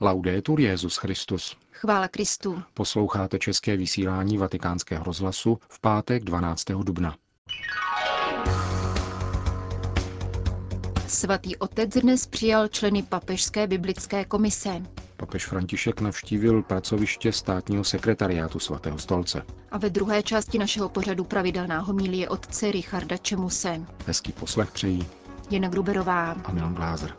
Laudetur Jezus Christus. Chvála Kristu. Posloucháte české vysílání Vatikánského rozhlasu v pátek 12. dubna. Svatý otec dnes přijal členy Papežské biblické komise. Papež František navštívil pracoviště státního sekretariátu svatého stolce. A ve druhé části našeho pořadu pravidelná homílie otce Richarda Čemuse. Hezký poslech přejí Jana Gruberová a Milan Glázer.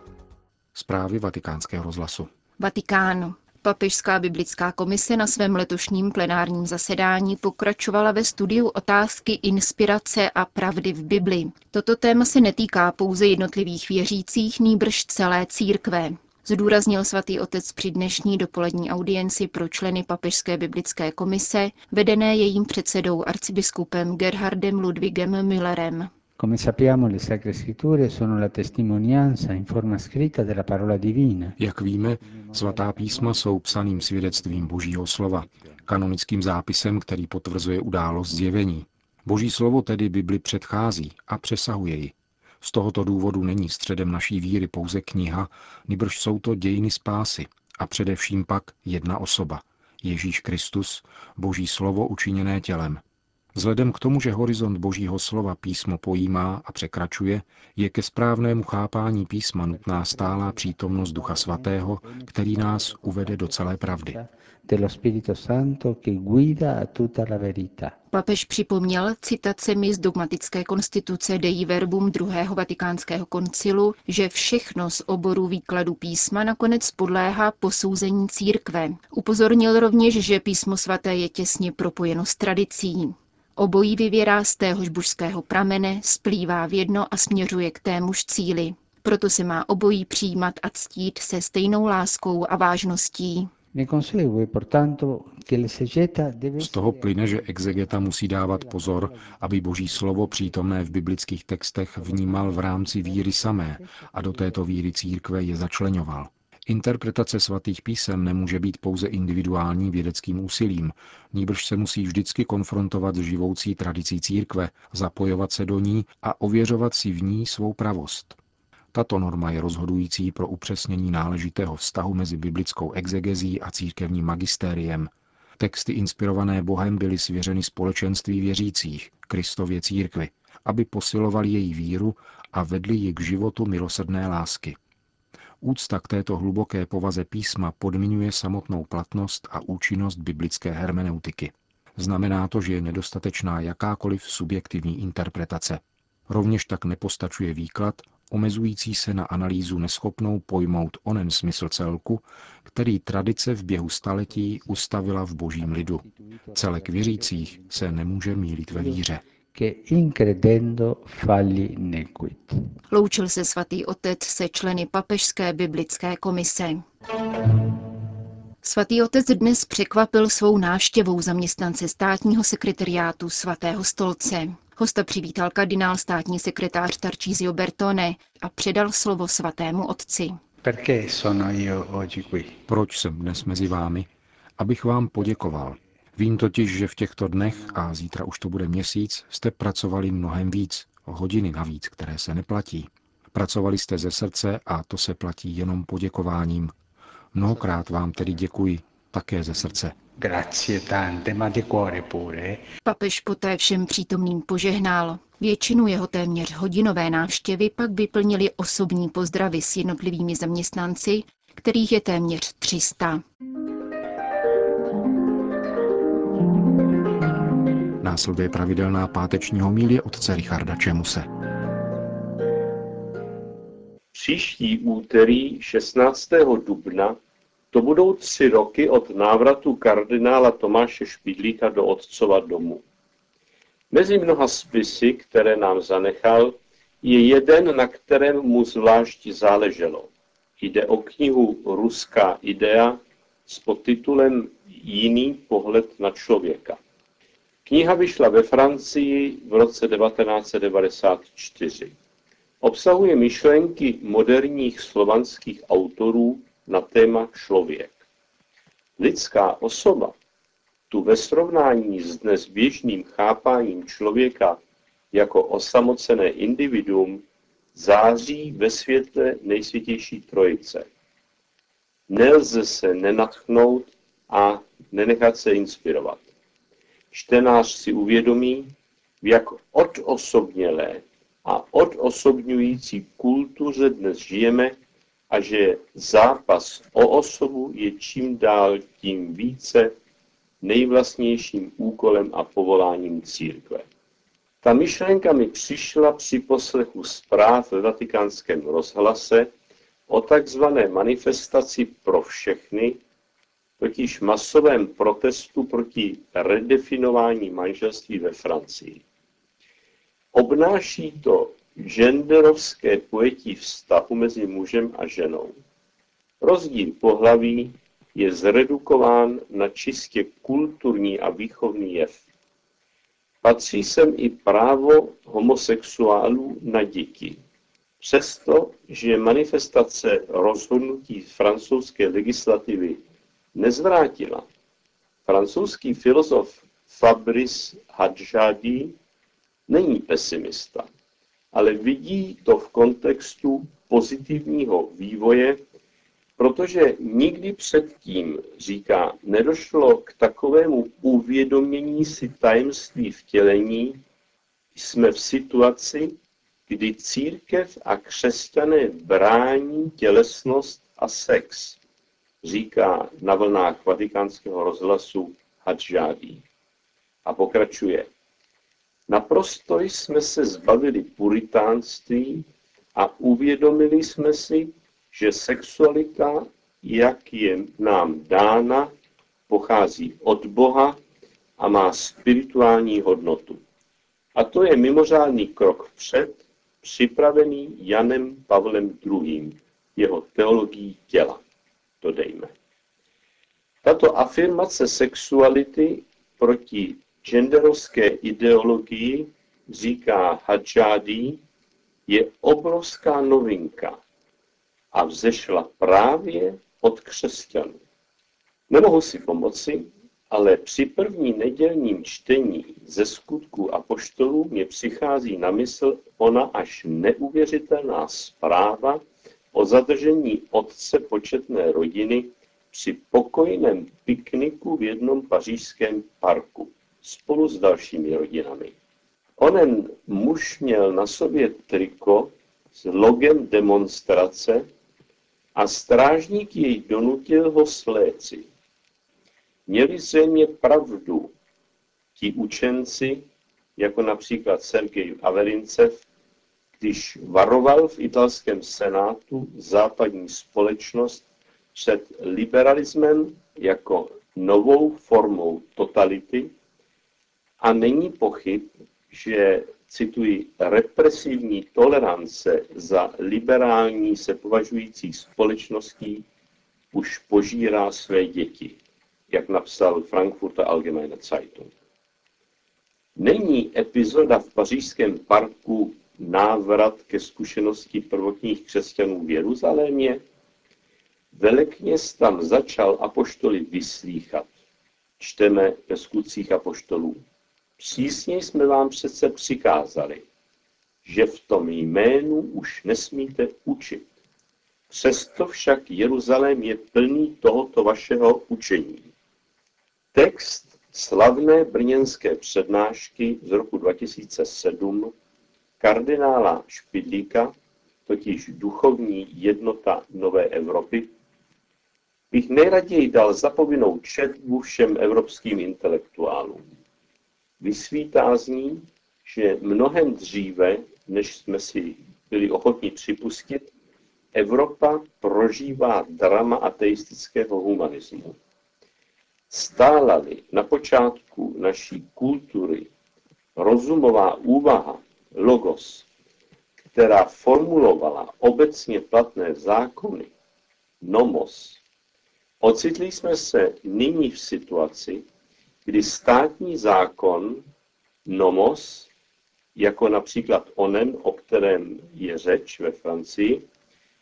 Zprávy vatikánského rozhlasu. Vatikán. Papežská biblická komise na svém letošním plenárním zasedání pokračovala ve studiu otázky inspirace a pravdy v Bibli. Toto téma se netýká pouze jednotlivých věřících, nýbrž celé církve. Zdůraznil svatý otec při dnešní dopolední audienci pro členy Papežské biblické komise, vedené jejím předsedou arcibiskupem Gerhardem Ludwigem Müllerem. Come sappiamo, le Sacre Scritture sono la testimonianza in forma scritta della parola divina. Jak víme, svatá písma jsou psaným svědectvím Božího slova, kanonickým zápisem, který potvrzuje událost zjevení. Boží slovo tedy Bibli předchází a přesahuje ji. Z tohoto důvodu není středem naší víry pouze kniha, nýbrž jsou to dějiny spásy a především pak jedna osoba, Ježíš Kristus, Boží slovo učiněné tělem. Vzhledem k tomu, že horizont Božího slova písmo pojímá a překračuje, je ke správnému chápání písma nutná stálá přítomnost Ducha Svatého, který nás uvede do celé pravdy. Papež připomněl citacemi z dogmatické konstituce Dei Verbum druhého vatikánského koncilu, že všechno z oboru výkladu písma nakonec podléhá posouzení církve. Upozornil rovněž, že písmo svaté je těsně propojeno s tradicí. Obojí vyvěrá z téhož božského pramene, splývá v jedno a směřuje k témuž cíli. Proto se má obojí přijímat a ctít se stejnou láskou a vážností. Z toho plyne, že exegeta musí dávat pozor, aby boží slovo přítomné v biblických textech vnímal v rámci víry samé a do této víry církve je začlenoval. Interpretace svatých písem nemůže být pouze individuální vědeckým úsilím, níbrž se musí vždycky konfrontovat s živoucí tradicí církve, zapojovat se do ní a ověřovat si v ní svou pravost. Tato norma je rozhodující pro upřesnění náležitého vztahu mezi biblickou exegezí a církevním magistériem. Texty inspirované Bohem byly svěřeny společenství věřících, Kristově církvi, aby posilovali její víru a vedli ji k životu milosrdné lásky. Úcta k této hluboké povaze písma podmiňuje samotnou platnost a účinnost biblické hermeneutiky. Znamená to, že je nedostatečná jakákoliv subjektivní interpretace. Rovněž tak nepostačuje výklad, omezující se na analýzu neschopnou pojmout onen smysl celku, který tradice v běhu staletí ustavila v božím lidu. Celek věřících se nemůže mílit ve víře che incredendo falli nequit. Loučil se svatý otec se členy papežské biblické komise. Svatý otec dnes překvapil svou návštěvou zaměstnance státního sekretariátu svatého stolce. Hosta přivítal kardinál státní sekretář Tarcísio Bertone a předal slovo svatému otci. Proč jsem dnes mezi vámi? Abych vám poděkoval Vím totiž, že v těchto dnech, a zítra už to bude měsíc, jste pracovali mnohem víc, hodiny navíc, které se neplatí. Pracovali jste ze srdce a to se platí jenom poděkováním. Mnohokrát vám tedy děkuji, také ze srdce. Papež poté všem přítomným požehnal. Většinu jeho téměř hodinové návštěvy pak vyplnili osobní pozdravy s jednotlivými zaměstnanci, kterých je téměř 300. Následuje pravidelná páteční homílie otce Richarda Čemuse. Příští úterý 16. dubna to budou tři roky od návratu kardinála Tomáše Špidlíka do otcova domu. Mezi mnoha spisy, které nám zanechal, je jeden, na kterém mu zvlášť záleželo. Jde o knihu Ruská idea s podtitulem Jiný pohled na člověka. Kniha vyšla ve Francii v roce 1994. Obsahuje myšlenky moderních slovanských autorů na téma člověk. Lidská osoba tu ve srovnání s dnes běžným chápáním člověka jako osamocené individuum září ve světle nejsvětější trojice. Nelze se nenatchnout a nenechat se inspirovat. Čtenář si uvědomí, v jak odosobnělé a odosobňující kultuře dnes žijeme a že zápas o osobu je čím dál tím více nejvlastnějším úkolem a povoláním církve. Ta myšlenka mi přišla při poslechu zpráv ve vatikánském rozhlase o takzvané manifestaci pro všechny, totiž masovém protestu proti redefinování manželství ve Francii. Obnáší to genderovské pojetí vztahu mezi mužem a ženou. Rozdíl pohlaví je zredukován na čistě kulturní a výchovný jev. Patří sem i právo homosexuálů na děti. Přesto, že manifestace rozhodnutí francouzské legislativy nezvrátila, francouzský filozof Fabrice Hadžadi není pesimista, ale vidí to v kontextu pozitivního vývoje, protože nikdy předtím, říká, nedošlo k takovému uvědomění si tajemství vtělení, jsme v situaci, kdy církev a křesťané brání tělesnost a sex, říká na vlnách vatikánského rozhlasu Hadžádí. A pokračuje. Naprosto jsme se zbavili puritánství a uvědomili jsme si, že sexualita, jak je nám dána, pochází od Boha a má spirituální hodnotu. A to je mimořádný krok vpřed, připravený Janem Pavlem II. jeho teologií těla. Dodejme. Tato afirmace sexuality proti genderovské ideologii, říká Hadžádí, je obrovská novinka a vzešla právě od křesťanů. Nemohu si pomoci, ale při první nedělním čtení ze skutků a poštolů mě přichází na mysl ona až neuvěřitelná zpráva o zadržení otce početné rodiny při pokojném pikniku v jednom pařížském parku spolu s dalšími rodinami. Onen muž měl na sobě triko s logem demonstrace a strážník jej donutil ho sléci. Měli zřejmě pravdu ti učenci, jako například Sergej Avelincev, když varoval v italském senátu západní společnost před liberalismem jako novou formou totality a není pochyb, že, cituji, represivní tolerance za liberální se považující společností už požírá své děti, jak napsal Frankfurter Allgemeine Zeitung. Není epizoda v pařížském parku návrat ke zkušenosti prvotních křesťanů v Jeruzalémě? Velekněz tam začal apoštoly vyslíchat. Čteme ve skutcích apoštolů. Přísně jsme vám přece přikázali, že v tom jménu už nesmíte učit. Přesto však Jeruzalém je plný tohoto vašeho učení. Text slavné brněnské přednášky z roku 2007 kardinála Špidlíka, totiž duchovní jednota Nové Evropy, bych nejraději dal zapovinou četbu všem evropským intelektuálům. Vysvítá z ní, že mnohem dříve, než jsme si byli ochotni připustit, Evropa prožívá drama ateistického humanismu. Stála-li na počátku naší kultury rozumová úvaha, logos, která formulovala obecně platné zákony, nomos, ocitli jsme se nyní v situaci, kdy státní zákon nomos, jako například onen, o kterém je řeč ve Francii,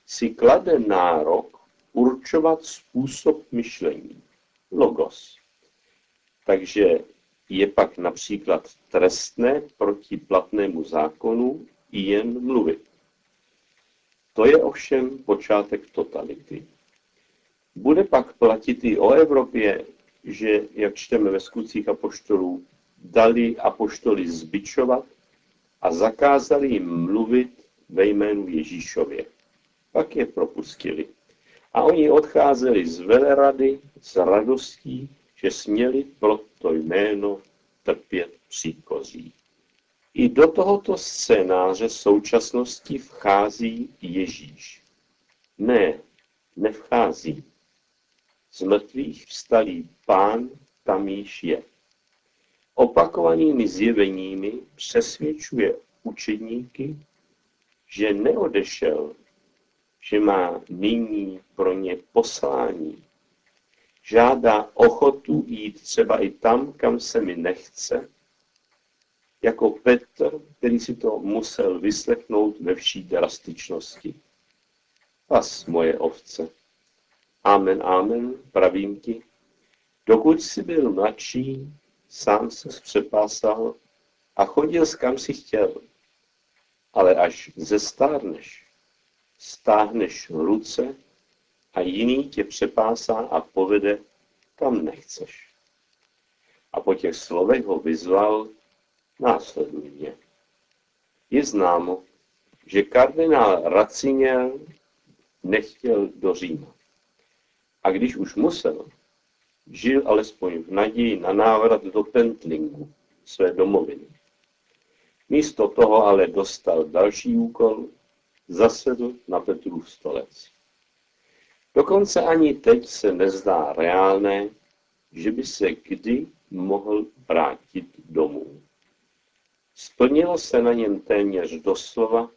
si klade nárok určovat způsob myšlení, logos. Takže je pak například trestné proti platnému zákonu jen mluvit. To je ovšem počátek totality. Bude pak platit i o Evropě, že, jak čteme ve skutcích apoštolů, dali apoštoli zbičovat a zakázali jim mluvit ve jménu Ježíšově. Pak je propustili. A oni odcházeli z velerady s radostí, že směli pro to jméno trpět příkozí. I do tohoto scénáře současnosti vchází Ježíš. Ne, nevchází. Z mrtvých vstalý pán tam již je. Opakovanými zjeveními přesvědčuje učedníky, že neodešel, že má nyní pro ně poslání. Žádá ochotu jít třeba i tam, kam se mi nechce, jako Petr, který si to musel vyslechnout ve vší drastičnosti. Pas moje ovce. Amen, amen, pravím ti. Dokud jsi byl mladší, sám se přepásal a chodil s kam si chtěl. Ale až zestárneš, stáhneš ruce a jiný tě přepásá a povede, kam nechceš. A po těch slovech ho vyzval, následuj mě. Je známo, že kardinál Raciniel nechtěl do Říma. A když už musel, žil alespoň v naději na návrat do Pentlingu, své domoviny. Místo toho ale dostal další úkol, zasedl na Petrův stolec. Dokonce ani teď se nezdá reálné, že by se kdy mohl vrátit domů. Splnilo se na něm téměř doslova,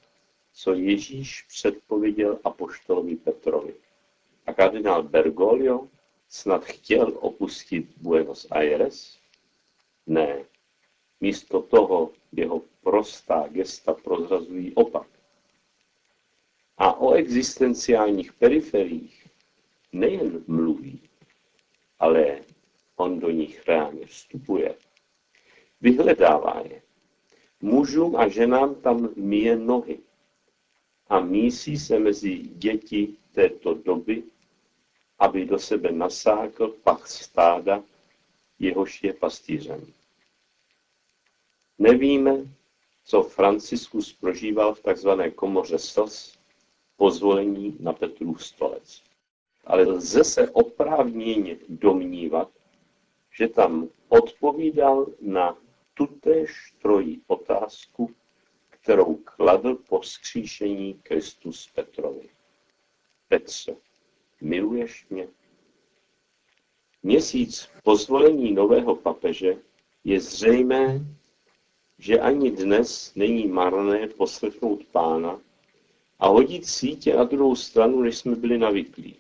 co Ježíš předpověděl apoštolovi Petrovi. A kardinál Bergoglio snad chtěl opustit Buenos Aires? Ne. Místo toho jeho prostá gesta prozrazují opak. A o existenciálních periferiích nejen mluví, ale on do nich reálně vstupuje. Vyhledává je. Mužům a ženám tam míje nohy a mísí se mezi děti této doby, aby do sebe nasákl pach stáda, jehož je pastýřem. Nevíme, co Franciskus prožíval v tzv. komoře slz pozvolení na Petrův stolec. Ale lze se oprávněně domnívat, že tam odpovídal na tutéž trojí otázku, kterou kladl po vzkříšení Kristus Petrovi. Petře, miluješ mě? Měsíc po zvolení nového papeže je zřejmé, že ani dnes není marné poslechnout pána a hodit sítě na druhou stranu, než jsme byli navyklí.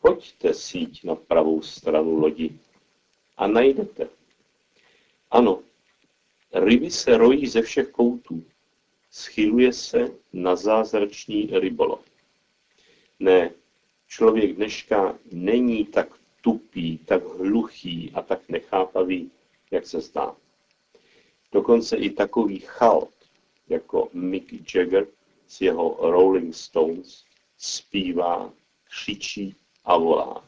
Hoďte síť na pravou stranu lodi a najdete. Ano, ryby se rojí ze všech koutů. Schyluje se na zázračný rybolov. Ne, člověk dneška není tak tupý, tak hluchý a tak nechápavý, jak se zdá. Dokonce i takový chaot, jako Mick Jagger z jeho Rolling Stones, zpívá, křičí a volá.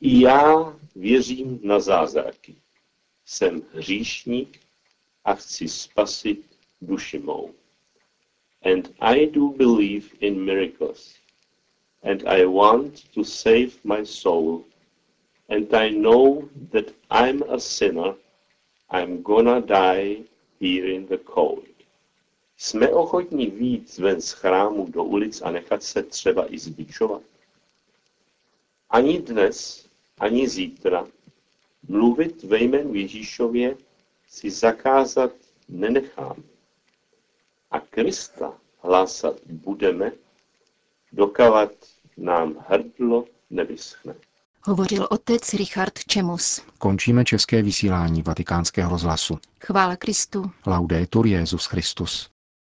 I já věřím na zázraky. Jsem hříšník a chci spasit duši mou. And I do believe in miracles. And I want to save my soul. And I know that I'm a sinner. I'm gonna die here in the cold. Jsme ochotní víc ven z chrámu do ulic a nechat se třeba i zbičovat? Ani dnes, ani zítra mluvit ve jménu Ježíšově si zakázat nenechám. A Krista hlásat budeme, dokavat nám hrdlo nevyschne. Hovořil otec Richard Čemus. Končíme české vysílání vatikánského rozhlasu. Chvála Kristu. Laudetur Jezus Christus.